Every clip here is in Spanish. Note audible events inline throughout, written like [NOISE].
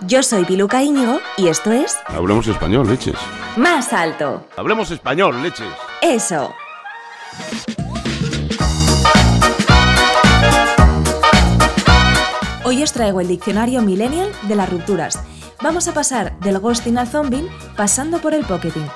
Yo soy Piluca Íñigo y esto es Hablemos español, leches. Más Alto. Hablemos español, leches. Eso. Hoy os traigo el diccionario Millennial de las rupturas. Vamos a pasar del ghosting al zombie pasando por el pocketing.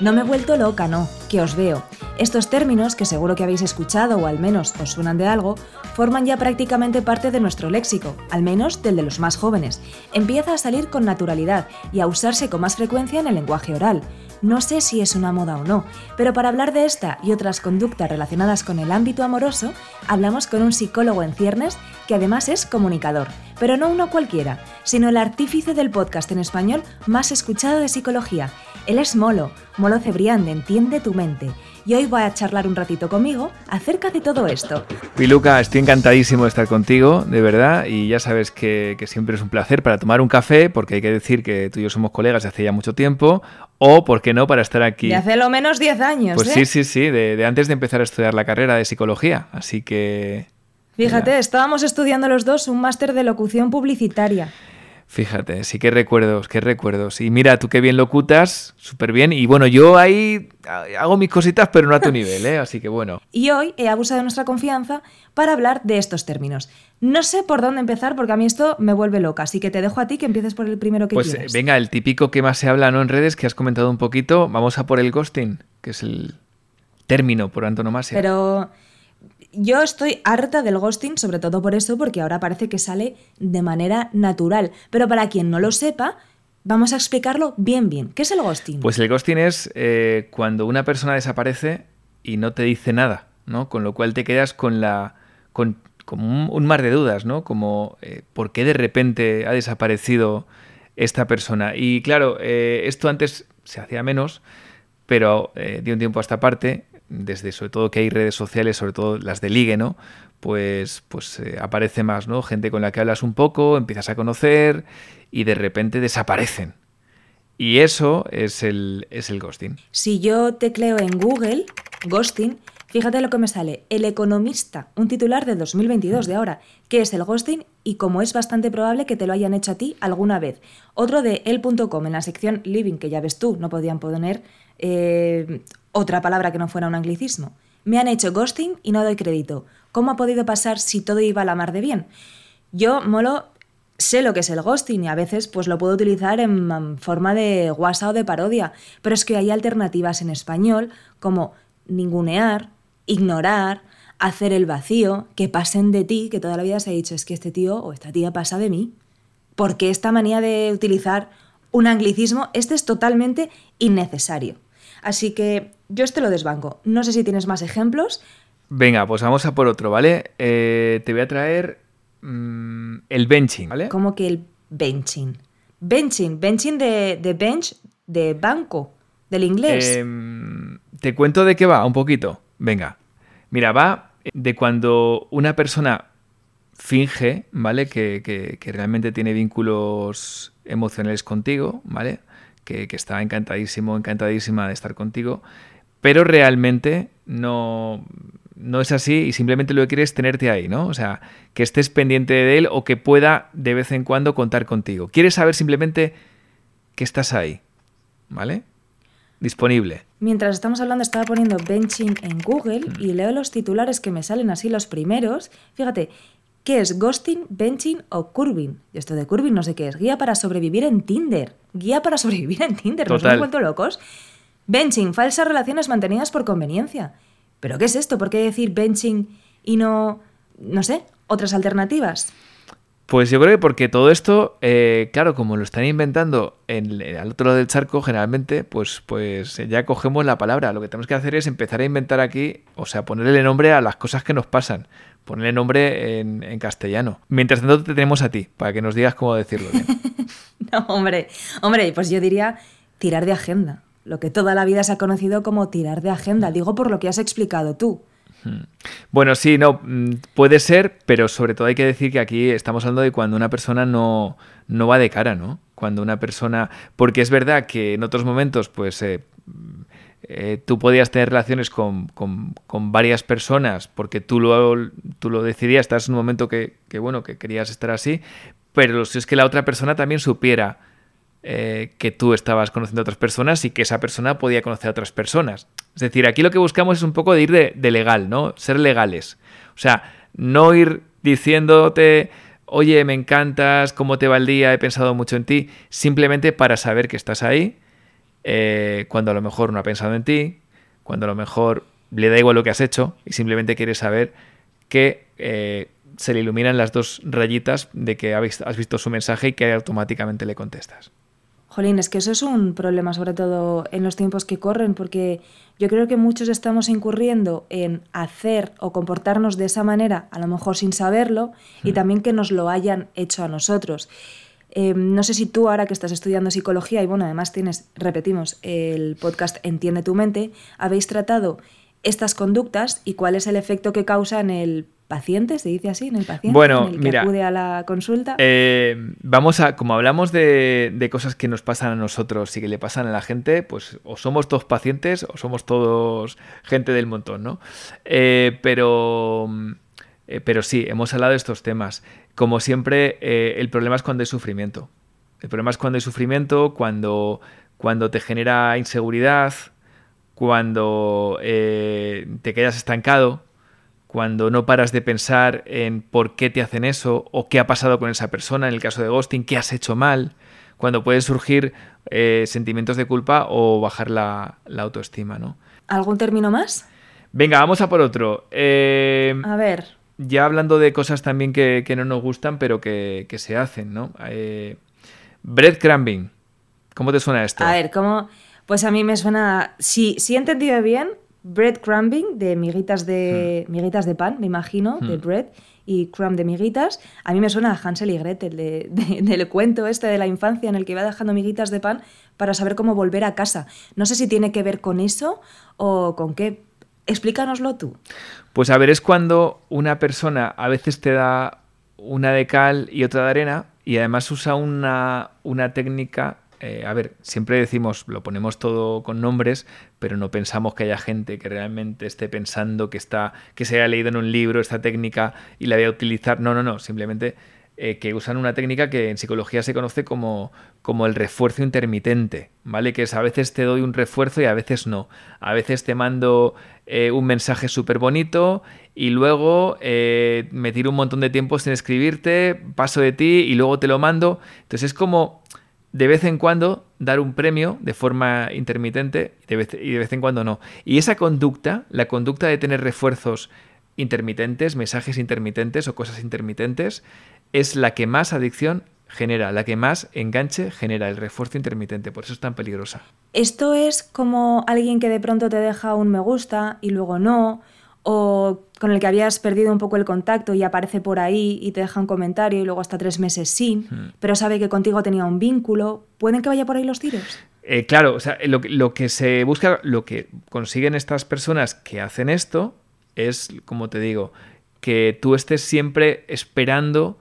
No me he vuelto loca, no, que os veo. Estos términos, que seguro que habéis escuchado o al menos os suenan de algo, forman ya prácticamente parte de nuestro léxico, al menos del de los más jóvenes. Empieza a salir con naturalidad y a usarse con más frecuencia en el lenguaje oral. No sé si es una moda o no, pero para hablar de esta y otras conductas relacionadas con el ámbito amoroso, hablamos con un psicólogo en ciernes que además es comunicador, pero no uno cualquiera, sino el artífice del podcast en español más escuchado de psicología. Él es Molo, Molo Cebrián de Entiende tu mente, y hoy voy a charlar un ratito conmigo acerca de todo esto. Piluca, estoy encantadísimo de estar contigo, de verdad, y ya sabes que, que siempre es un placer para tomar un café, porque hay que decir que tú y yo somos colegas de hace ya mucho tiempo, o, ¿por qué no?, para estar aquí. De hace lo menos 10 años, Pues ¿eh? sí, sí, sí, de, de antes de empezar a estudiar la carrera de psicología, así que... Fíjate, estábamos estudiando los dos un máster de locución publicitaria. Fíjate, sí que recuerdos, qué recuerdos. Y mira, tú qué bien locutas, súper bien. Y bueno, yo ahí hago mis cositas, pero no a tu [LAUGHS] nivel, ¿eh? Así que bueno. Y hoy he abusado de nuestra confianza para hablar de estos términos. No sé por dónde empezar porque a mí esto me vuelve loca, así que te dejo a ti que empieces por el primero que Pues eh, venga, el típico que más se habla ¿no? en redes, que has comentado un poquito, vamos a por el ghosting, que es el término por antonomasia. Pero yo estoy harta del ghosting, sobre todo por eso, porque ahora parece que sale de manera natural. Pero para quien no lo sepa, vamos a explicarlo bien, bien. ¿Qué es el ghosting? Pues el ghosting es eh, cuando una persona desaparece y no te dice nada, ¿no? Con lo cual te quedas con la. con, un, mar de dudas, ¿no? Como eh, ¿por qué de repente ha desaparecido esta persona? Y claro, eh, esto antes se hacía menos, pero de un tiempo a esta parte, desde sobre todo que hay redes sociales, sobre todo las de ligue, ¿no? Pues, pues eh, aparece más, ¿no? Gente con la que hablas un poco, empiezas a conocer y de repente desaparecen. Y eso es el, es el ghosting. Si yo tecleo en Google, ghosting, fíjate lo que me sale. El Economista, un titular del 2022 de ahora. ¿Qué es el ghosting? Y como es bastante probable que te lo hayan hecho a ti alguna vez. Otro de el.com en la sección Living, que ya ves tú, no podían poner eh, otra palabra que no fuera un anglicismo. Me han hecho ghosting y no doy crédito. ¿Cómo ha podido pasar si todo iba a la mar de bien? Yo, molo, sé lo que es el ghosting y a veces pues lo puedo utilizar en forma de guasa o de parodia, pero es que hay alternativas en español como ningunear, ignorar, hacer el vacío, que pasen de ti, que toda la vida se ha dicho es que este tío o esta tía pasa de mí. Porque esta manía de utilizar un anglicismo, este es totalmente innecesario. Así que yo este lo desbanco. No sé si tienes más ejemplos. Venga, pues vamos a por otro, ¿vale? Eh, te voy a traer mm, el benching, ¿vale? Como que el benching. Benching, benching de, de bench, de banco, del inglés. Em, te cuento de qué va un poquito. Venga, mira, va de cuando una persona finge, ¿vale? Que, que- que realmente tiene vínculos emocionales contigo, ¿vale? Que, que está encantadísimo, encantadísima de estar contigo, pero realmente no, no es así y simplemente lo que quiere es tenerte ahí, ¿no? O sea, que estés pendiente de él o que pueda de vez en cuando contar contigo. Quiere saber simplemente que estás ahí, ¿vale? Disponible. Mientras estamos hablando estaba poniendo benching en Google y leo los titulares que me salen así los primeros. Fíjate, ¿qué es ghosting, benching o curving? Y esto de curving no sé qué es. Guía para sobrevivir en Tinder. Guía para sobrevivir en Tinder. ¿Nos Total. hemos vuelto locos? Benching, falsas relaciones mantenidas por conveniencia. ¿Pero qué es esto? ¿Por qué decir benching y no, no sé, otras alternativas? Pues yo creo que porque todo esto, eh, claro, como lo están inventando en, en- al otro lado del charco, generalmente, pues, pues ya cogemos la palabra. Lo que tenemos que hacer es empezar a inventar aquí, o sea, ponerle nombre a las cosas que nos pasan, ponerle nombre en, en castellano. Mientras tanto, te tenemos a ti, para que nos digas cómo decirlo. [LAUGHS] No, hombre, hombre, pues yo diría tirar de agenda. Lo que toda la vida se ha conocido como tirar de agenda. Digo por lo que has explicado tú. Bueno, sí, no, mm, puede ser, pero sobre todo hay que decir que aquí estamos hablando de cuando una persona no, no va de cara, ¿no? Cuando una persona. Porque es verdad que en otros momentos, pues. eh, eh, tú podías tener relaciones con, con- con varias personas porque tú lo, tú lo decidías, estás en un momento que, que, bueno, que querías estar así, pero si es que la otra persona también supiera eh, que tú estabas conociendo a otras personas y que esa persona podía conocer a otras personas. Es decir, aquí lo que buscamos es un poco de ir de, legal, ¿no? Ser legales. O sea, no ir diciéndote, oye, me encantas, cómo te va el día, he pensado mucho en ti, simplemente para saber que estás ahí, eh, cuando a lo mejor no ha pensado en ti, cuando a lo mejor le da igual lo que has hecho y simplemente quiere saber que eh, se le iluminan las dos rayitas de que has visto su mensaje y que automáticamente le contestas. Jolín, es que eso es un problema, sobre todo en los tiempos que corren, porque yo creo que muchos estamos incurriendo en hacer o comportarnos de esa manera, a lo mejor sin saberlo, y también que nos lo hayan hecho a nosotros. Em, no sé si tú, ahora que estás estudiando psicología, y bueno, además tienes, repetimos, el podcast Entiende tu mente, habéis tratado estas conductas y cuál es el efecto que causa en el paciente, se dice así, en el paciente bueno, en el que mira, acude a la consulta. Eh, vamos a, como hablamos de, de, cosas que nos pasan a nosotros y que le pasan a la gente, pues o somos todos pacientes o somos todos gente del montón, ¿no? Eh, pero, eh, pero sí, hemos hablado de estos temas. Como siempre, el problema es cuando hay sufrimiento. El problema es cuando hay sufrimiento, cuando, cuando te genera inseguridad, cuando te quedas estancado cuando no paras de pensar en por qué te hacen eso o qué ha pasado con esa persona, en el caso de Ghosting, qué has hecho mal, cuando pueden surgir eh, sentimientos de culpa o bajar la, la, autoestima, ¿no? ¿Algún término más? Venga, vamos a por otro. Eh, a ver. Ya hablando de cosas también que, que no nos gustan, pero que, que se hacen, ¿no? Eh, breadcrumbing. ¿Cómo te suena esto? A ver, ¿cómo...? Pues a mí me suena... Si, si he entendido bien, breadcrumbing, de miguitas de, hmm. miguitas de pan, me imagino, hmm. de bread, y crumb de miguitas. A mí me suena a Hansel y Gretel, de, de, [LAUGHS] del cuento este de la infancia en el que iba dejando miguitas de pan para saber cómo volver a casa. No sé si tiene que ver con eso o con qué. Explícanoslo tú. Pues a ver, es cuando una persona a veces te da una de cal y otra de arena y además usa una, una técnica eh, a ver, siempre decimos, lo ponemos todo con nombres, pero no pensamos que haya gente que realmente esté pensando que está, que se haya leído en un libro esta técnica y la vaya a utilizar. No, no, no, simplemente eh, que usan una técnica que en psicología se conoce como, como el refuerzo intermitente, ¿vale? Que es a veces te doy un refuerzo y a veces no. A veces te mando eh, un mensaje súper bonito y luego me tiro un montón de tiempo sin escribirte, paso de ti y luego te lo mando. Entonces es como de vez en cuando dar un premio de forma intermitente y de, vez, y de vez en cuando no. Y esa conducta, la conducta de tener refuerzos intermitentes, mensajes intermitentes o cosas intermitentes, es la que más adicción genera, la que más enganche genera, el refuerzo intermitente. Por eso es tan peligrosa. Esto es como alguien que de pronto te deja un me gusta y luego no, o con el que habías perdido un poco el contacto y aparece por ahí y te deja un comentario y luego hasta tres meses sin, hmm. pero sabe que contigo tenía un vínculo, ¿pueden que vaya por ahí los tiros? Eh, claro, o sea, lo, lo, que se busca, lo que consiguen estas personas que hacen esto es, como te digo, que tú estés siempre esperando.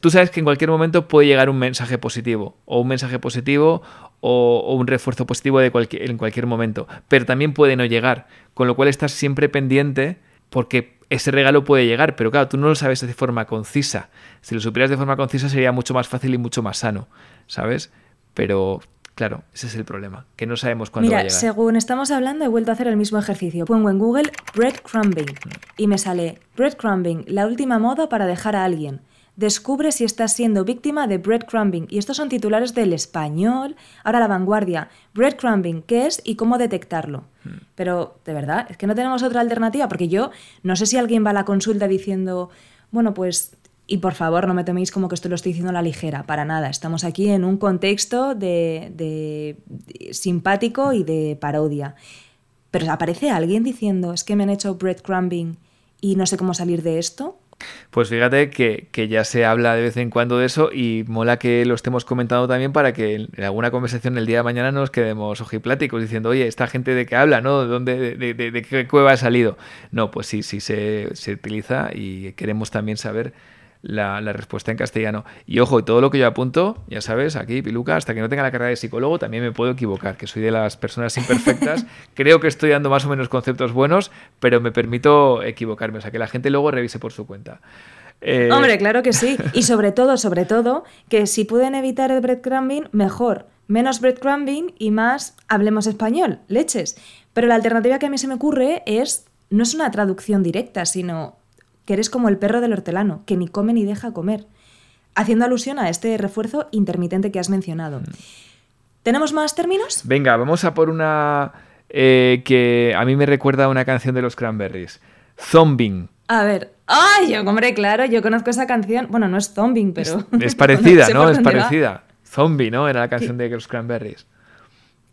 Tú sabes que en cualquier momento puede llegar un mensaje positivo, o un mensaje positivo, o, o un refuerzo positivo de cualquier, en cualquier momento, pero también puede no llegar, con lo cual estás siempre pendiente porque ese regalo puede llegar, pero claro, tú no lo sabes de forma concisa. Si lo supieras de forma concisa sería mucho más fácil y mucho más sano, ¿sabes? Pero claro, ese es el problema, que no sabemos cuándo Mira, va a llegar. según estamos hablando, he vuelto a hacer el mismo ejercicio. Pongo en Google breadcrumbing y me sale breadcrumbing, la última moda para dejar a alguien. Descubre si estás siendo víctima de breadcrumbing. Y estos son titulares del español. Ahora la vanguardia. Breadcrumbing, ¿qué es y cómo detectarlo? Pero, de verdad, es que no tenemos otra alternativa. Porque yo no sé si alguien va a la consulta diciendo, bueno, pues y por favor, no me toméis como que esto lo estoy diciendo a la ligera, para nada. Estamos aquí en un contexto de, de, de, simpático y de parodia. Pero aparece alguien diciendo, es que me han hecho breadcrumbing y no sé cómo salir de esto. Pues fíjate que, que, ya se habla de vez en cuando de eso y mola que lo estemos comentando también para que en alguna conversación el día de mañana nos quedemos ojipláticos diciendo, oye, esta gente de qué habla, ¿no? ¿De, dónde, de, de, qué cueva ha salido? No, pues sí, sí se, se utiliza y queremos también saber la, la, respuesta en castellano. Y ojo, todo lo que yo apunto, ya sabes, aquí, Piluca, hasta que no tenga la carrera de psicólogo, también me puedo equivocar, que soy de las personas imperfectas. [LAUGHS] Creo que estoy dando más o menos conceptos buenos, pero me permito equivocarme, o sea, que la gente luego revise por su cuenta. Eh, Hombre, claro que sí. [LAUGHS] Y sobre todo, sobre todo, que si pueden evitar el breadcrumbing, mejor. Menos breadcrumbing y más hablemos español, leches. Pero la alternativa que a mí se me ocurre es, no es una traducción directa, sino que eres como el perro del hortelano, que ni come ni deja comer. Haciendo alusión a este refuerzo intermitente que has mencionado. ¿Tenemos más términos? Venga, vamos a por una eh, que a mí me recuerda a una canción de los Cranberries. Zombing. A ver. ¡Ay! Yo, hombre, claro, yo conozco esa canción. Bueno, no es zombing, pero. Es [LAUGHS] parecida, ¿no? Es va. parecida. Zombie, ¿no? Era la canción de los Cranberries.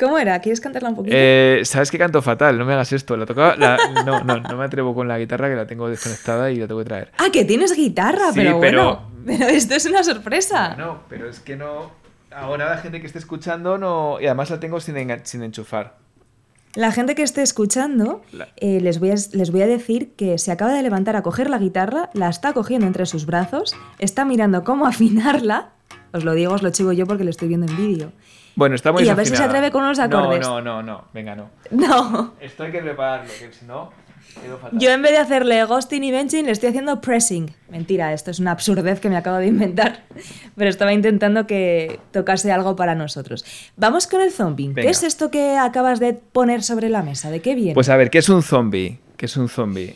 ¿Cómo era? ¿Quieres cantarla un poquito? Eh, ¿Sabes que canto fatal? No me hagas esto. La tocaba. la- No, no, no me atrevo con la guitarra que la tengo desconectada y la tengo que traer. Ah, que tienes guitarra, Sí, pero pero- bueno. [LAUGHS] Pero esto es una sorpresa. No, pero es que no. Ahora la gente que esté escuchando no. Y además la tengo sin, enga- sin enchufar. La gente que esté escuchando, eh, les, voy a, les voy a decir que se acaba de levantar a coger la guitarra, la está cogiendo entre sus brazos, está mirando cómo [LAUGHS] afinarla. Os lo digo, os lo chivo yo porque lo estoy viendo en vídeo. Bueno, está muy Y a ver si se atreve con unos acordes. No, no, no, no. Venga, no. No, Esto hay que prepararlo, que si no, quedo fatal. yo en vez de hacerle ghosting y benching le estoy haciendo pressing. Mentira, esto es una absurdez que me acabo de inventar, [LAUGHS] pero estaba intentando que tocase algo para nosotros. Vamos con el zombie. ¿Qué es esto que acabas de poner sobre la mesa? ¿De qué viene? Pues a ver, ¿qué es un zombie? ¿Qué es un zombie?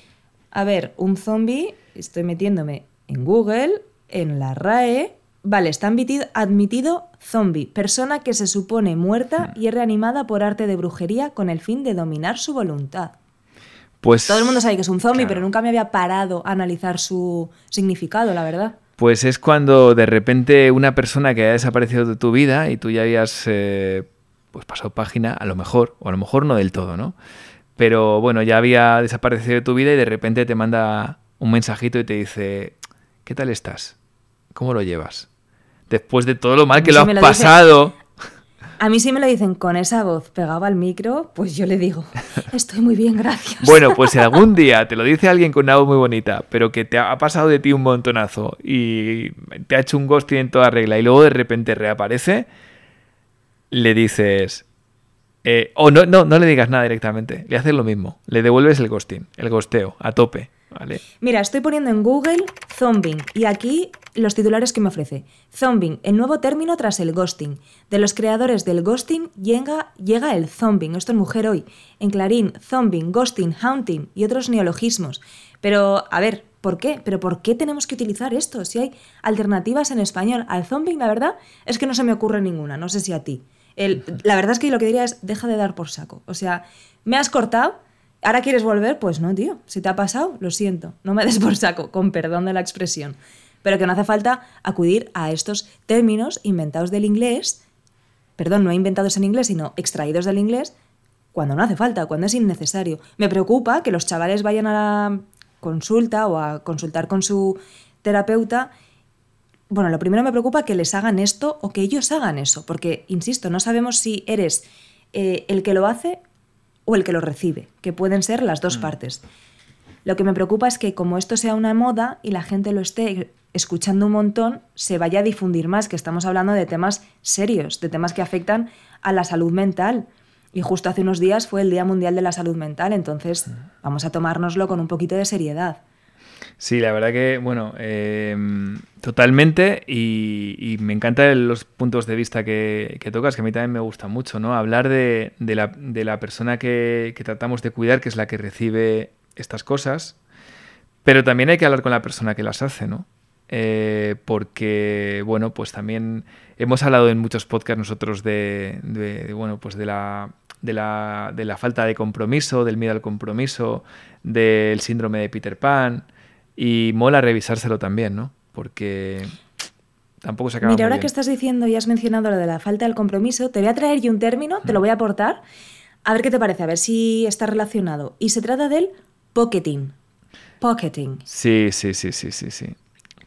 A ver, un zombie, estoy metiéndome en Google, en la RAE. Vale, está admitido, admitido zombie, persona que se supone muerta y es reanimada por arte de brujería con el fin de dominar su voluntad. Pues. Todo el mundo sabe que es un zombie, Claro. pero nunca me había parado a analizar su significado, la verdad. Pues es cuando de repente una persona que ha desaparecido de tu vida y tú ya habías eh, pues pasado página, a lo mejor, o a lo mejor no del todo, ¿no? Pero bueno, ya había desaparecido de tu vida y de repente te manda un mensajito y te dice, ¿qué tal estás? ¿Cómo lo llevas? Después de todo lo mal que lo has lo pasado. A mí si me lo dicen con esa voz pegada al micro, pues yo le digo, [LAUGHS] estoy muy bien, gracias. Bueno, pues si algún [LAUGHS] día te lo dice alguien con una voz muy bonita, pero que te ha pasado de ti un montonazo y te ha hecho un ghosting en toda regla y luego de repente reaparece, le dices... eh, o no, no, no le digas nada directamente, le haces lo mismo, le devuelves el ghosting, el ghosteo, a tope, Mira, estoy poniendo en Google zombing y aquí los titulares que me ofrece. Zombing, el nuevo término tras el ghosting. De los creadores del ghosting llega, llega el zombing. Esto es mujer hoy. En Clarín, zombing, ghosting, haunting y otros neologismos. Pero, a ver, ¿por qué? ¿Pero por qué tenemos que utilizar esto? Si hay alternativas en español al zombing, la verdad es que no se me ocurre ninguna. No sé si a ti. La verdad es que lo que diría es, deja de dar por saco. O sea, me has cortado, ¿Ahora quieres volver? Pues no, tío. Si te ha pasado, lo siento. No me des por saco, con perdón de la expresión. Pero que no hace falta acudir a estos términos inventados del inglés, perdón, no inventados en inglés, sino extraídos del inglés, cuando no hace falta, cuando es innecesario. Me preocupa que los chavales vayan a la consulta o a consultar con su terapeuta. Bueno, lo primero me preocupa que les hagan esto o que ellos hagan eso, porque, insisto, no sabemos si eres eh, el que lo hace o el que lo recibe, que pueden ser las dos partes. Lo que me preocupa es que como esto sea una moda y la gente lo esté escuchando un montón, se vaya a difundir más, que estamos hablando de temas serios, de temas que afectan a la salud mental. Y justo hace unos días fue el Día Mundial de la Salud Mental, entonces vamos a tomárnoslo con un poquito de seriedad. Sí, la verdad que, bueno, eh, totalmente y, me encantan los puntos de vista que, tocas, que a mí también me gusta mucho, ¿no? Hablar de, la, de la persona que, tratamos de cuidar, que es la que recibe estas cosas, pero también hay que hablar con la persona que las hace, ¿no? Eh, porque, bueno, pues también hemos hablado en muchos podcasts nosotros de- de, bueno, pues de la, de, la, de la falta de compromiso, del miedo al compromiso, del síndrome de Peter Pan, y mola revisárselo también, ¿no? Porque tampoco se acaba Mira, muy ahora bien. que estás diciendo y has mencionado lo de la falta del compromiso, te voy a traer yo un término, te lo voy a aportar, a ver qué te parece, a ver si está relacionado. Y se trata del pocketing. Pocketing. Sí, sí, sí, sí, sí, sí.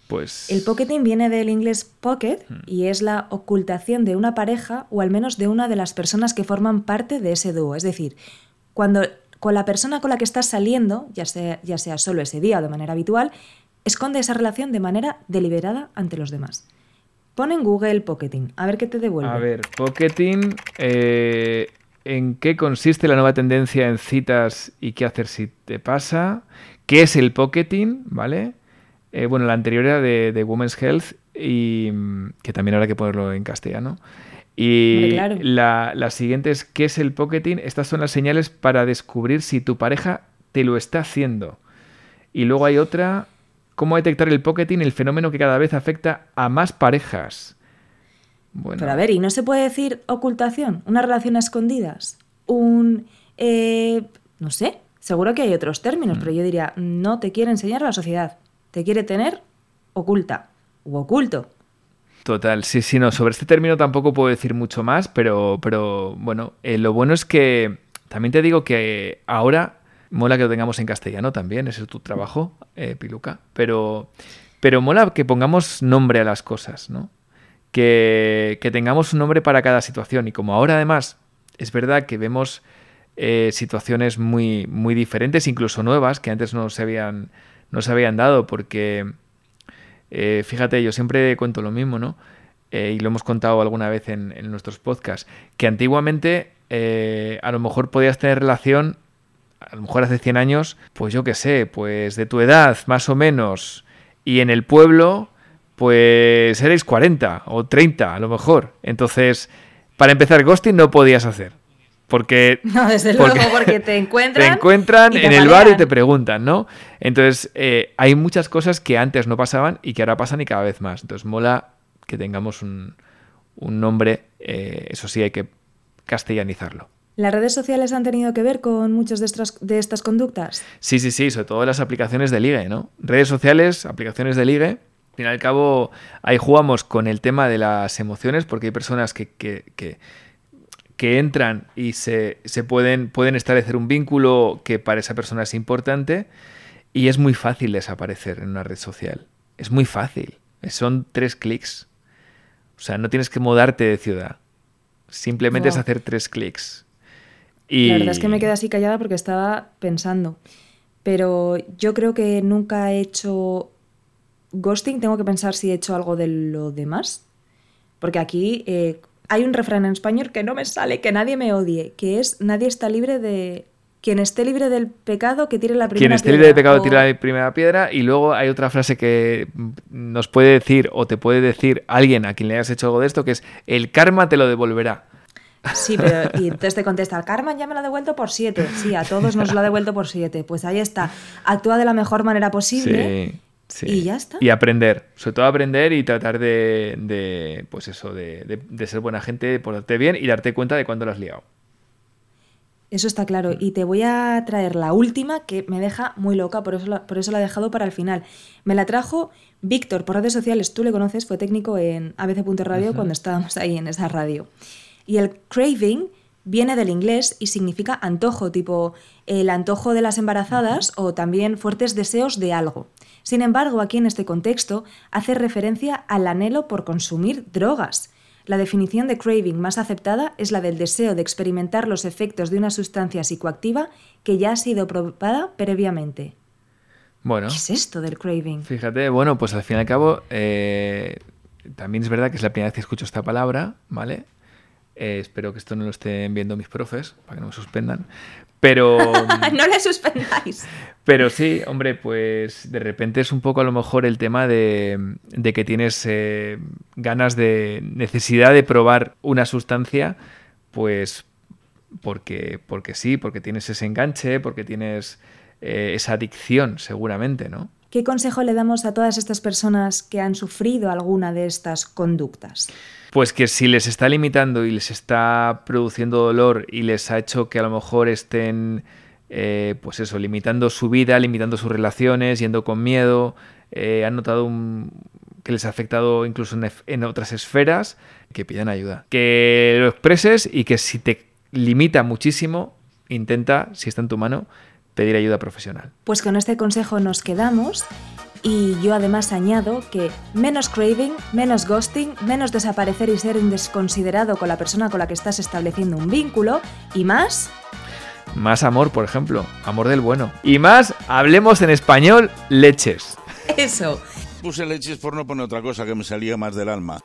Pues... El pocketing viene del inglés pocket y es la ocultación de una pareja o al menos de una de las personas que forman parte de ese dúo. Es decir, cuando con la persona con la que estás saliendo, ya sea, ya sea solo ese día o de manera habitual, esconde esa relación de manera deliberada ante los demás. Pon en Google pocketing, a ver qué te devuelve. A ver, pocketing, eh, ¿en qué consiste la nueva tendencia en citas y qué hacer si te pasa? ¿Qué es el pocketing? ¿Vale? Eh, bueno, la anterior era de, de, Women's Health y mm, que también habrá que ponerlo en castellano. Y la, la, siguiente es ¿qué es el pocketing? Estas son las señales para descubrir si tu pareja te lo está haciendo. Y luego hay otra, ¿cómo detectar el pocketing? El fenómeno que cada vez afecta a más parejas. Bueno. Pero a ver, ¿y no se puede decir ocultación? ¿Una relación a escondidas? ¿Un... Eh, no sé, seguro que hay otros términos, mm. pero yo diría, no te quiere enseñar a la sociedad, te quiere tener oculta u oculto. Total, sí, sí, no, sobre este término tampoco puedo decir mucho más, pero, pero bueno, eh, lo bueno es que también te digo que ahora mola que lo tengamos en castellano también, ese es tu trabajo, eh, Piluca, pero, pero mola que pongamos nombre a las cosas, ¿no? Que, que, tengamos un nombre para cada situación y como ahora además es verdad que vemos eh, situaciones muy, muy diferentes, incluso nuevas, que antes no se habían, no se habían dado, porque eh, fíjate, yo siempre cuento lo mismo, ¿no? Eh, y lo hemos contado alguna vez en, nuestros podcasts, que antiguamente eh, a lo mejor podías tener relación, a lo mejor hace 100 años, pues yo qué sé, pues de tu edad más o menos, y en el pueblo, pues erais 40 o 30 a lo mejor. Entonces, para empezar, ghosting no podías hacer. Porque, [LAUGHS] no, desde luego, porque te encuentran. [LAUGHS] Te encuentran en el bar y te preguntan, ¿no? Entonces, eh, hay muchas cosas que antes no pasaban y que ahora pasan y cada vez más. Entonces, mola que tengamos un, nombre, eh, eso sí, hay que castellanizarlo. ¿Las redes sociales han tenido que ver con muchas de estas, de estas conductas? Sí, sí, sí, sobre todo las aplicaciones de ligue, ¿no? Redes sociales, aplicaciones de ligue. Al fin y al cabo, ahí jugamos con el tema de las emociones, porque hay personas que, que que entran y se, pueden, pueden establecer un vínculo que para esa persona es importante y es muy fácil desaparecer en una red social. Es muy fácil. Son tres clics. O sea, no tienes que mudarte de ciudad. Simplemente es hacer tres clics. Y... La verdad es que me quedé así callada porque estaba pensando. Pero yo creo que nunca he hecho ghosting. Tengo que pensar si he hecho algo de lo demás. Porque aquí, eh, hay un refrán en español que no me sale, que nadie me odie, que es nadie está libre de... Quien esté libre del pecado, que tire la primera piedra. Quien esté libre del pecado, tire la primera piedra. Y luego hay otra frase que nos puede decir o te puede decir alguien a quien le hayas hecho algo de esto, que es el karma te lo devolverá. Sí, pero y entonces te contesta, el karma ya me lo ha devuelto por siete. Sí, a todos nos lo ha devuelto por siete. Pues ahí está. Actúa de la mejor manera posible. Sí. Y ya está. Y aprender, sobre todo aprender y tratar de, pues eso, de, ser buena gente, de portarte bien y darte cuenta de cuándo lo has liado. Eso está claro. Y te voy a traer la última que me deja muy loca, por eso, la, por eso la he dejado para el final. Me la trajo Víctor por redes sociales, tú le conoces, fue técnico en abc.radio cuando estábamos ahí en esa radio. Y el craving viene del inglés y significa antojo, tipo el antojo de las embarazadas o también fuertes deseos de algo. Sin embargo, aquí en este contexto hace referencia al anhelo por consumir drogas. La definición de craving más aceptada es la del deseo de experimentar los efectos de una sustancia psicoactiva que ya ha sido probada previamente. Bueno. ¿Qué es esto del craving? Fíjate, bueno, pues al fin y al cabo, eh, también es verdad que es la primera vez que escucho esta palabra, ¿vale? Eh, espero que esto no lo estén viendo mis profes, para que no me suspendan. Pero. [LAUGHS] no le suspendáis. [LAUGHS] Pero sí, hombre, pues de repente es un poco a lo mejor el tema de, que tienes eh, ganas de. necesidad de probar una sustancia, pues porque, porque sí, porque tienes ese enganche, porque tienes eh, esa adicción, seguramente, ¿no? ¿Qué consejo le damos a todas estas personas que han sufrido alguna de estas conductas? Pues que si les está limitando y les está produciendo dolor y les ha hecho que a lo mejor estén, eh, pues eso, limitando su vida, limitando sus relaciones, yendo con miedo, eh, han notado que les ha afectado incluso en, otras esferas, que pidan ayuda. Que lo expreses y que si te limita muchísimo, intenta, si está en tu mano, pedir ayuda profesional. Pues con este consejo nos quedamos y yo además añado que menos craving, menos ghosting, menos desaparecer y ser un desconsiderado con la persona con la que estás estableciendo un vínculo y más... Más amor, por ejemplo, amor del bueno. Y más, hablemos en español, leches. Eso. Puse leches por no poner otra cosa que me salía más del alma.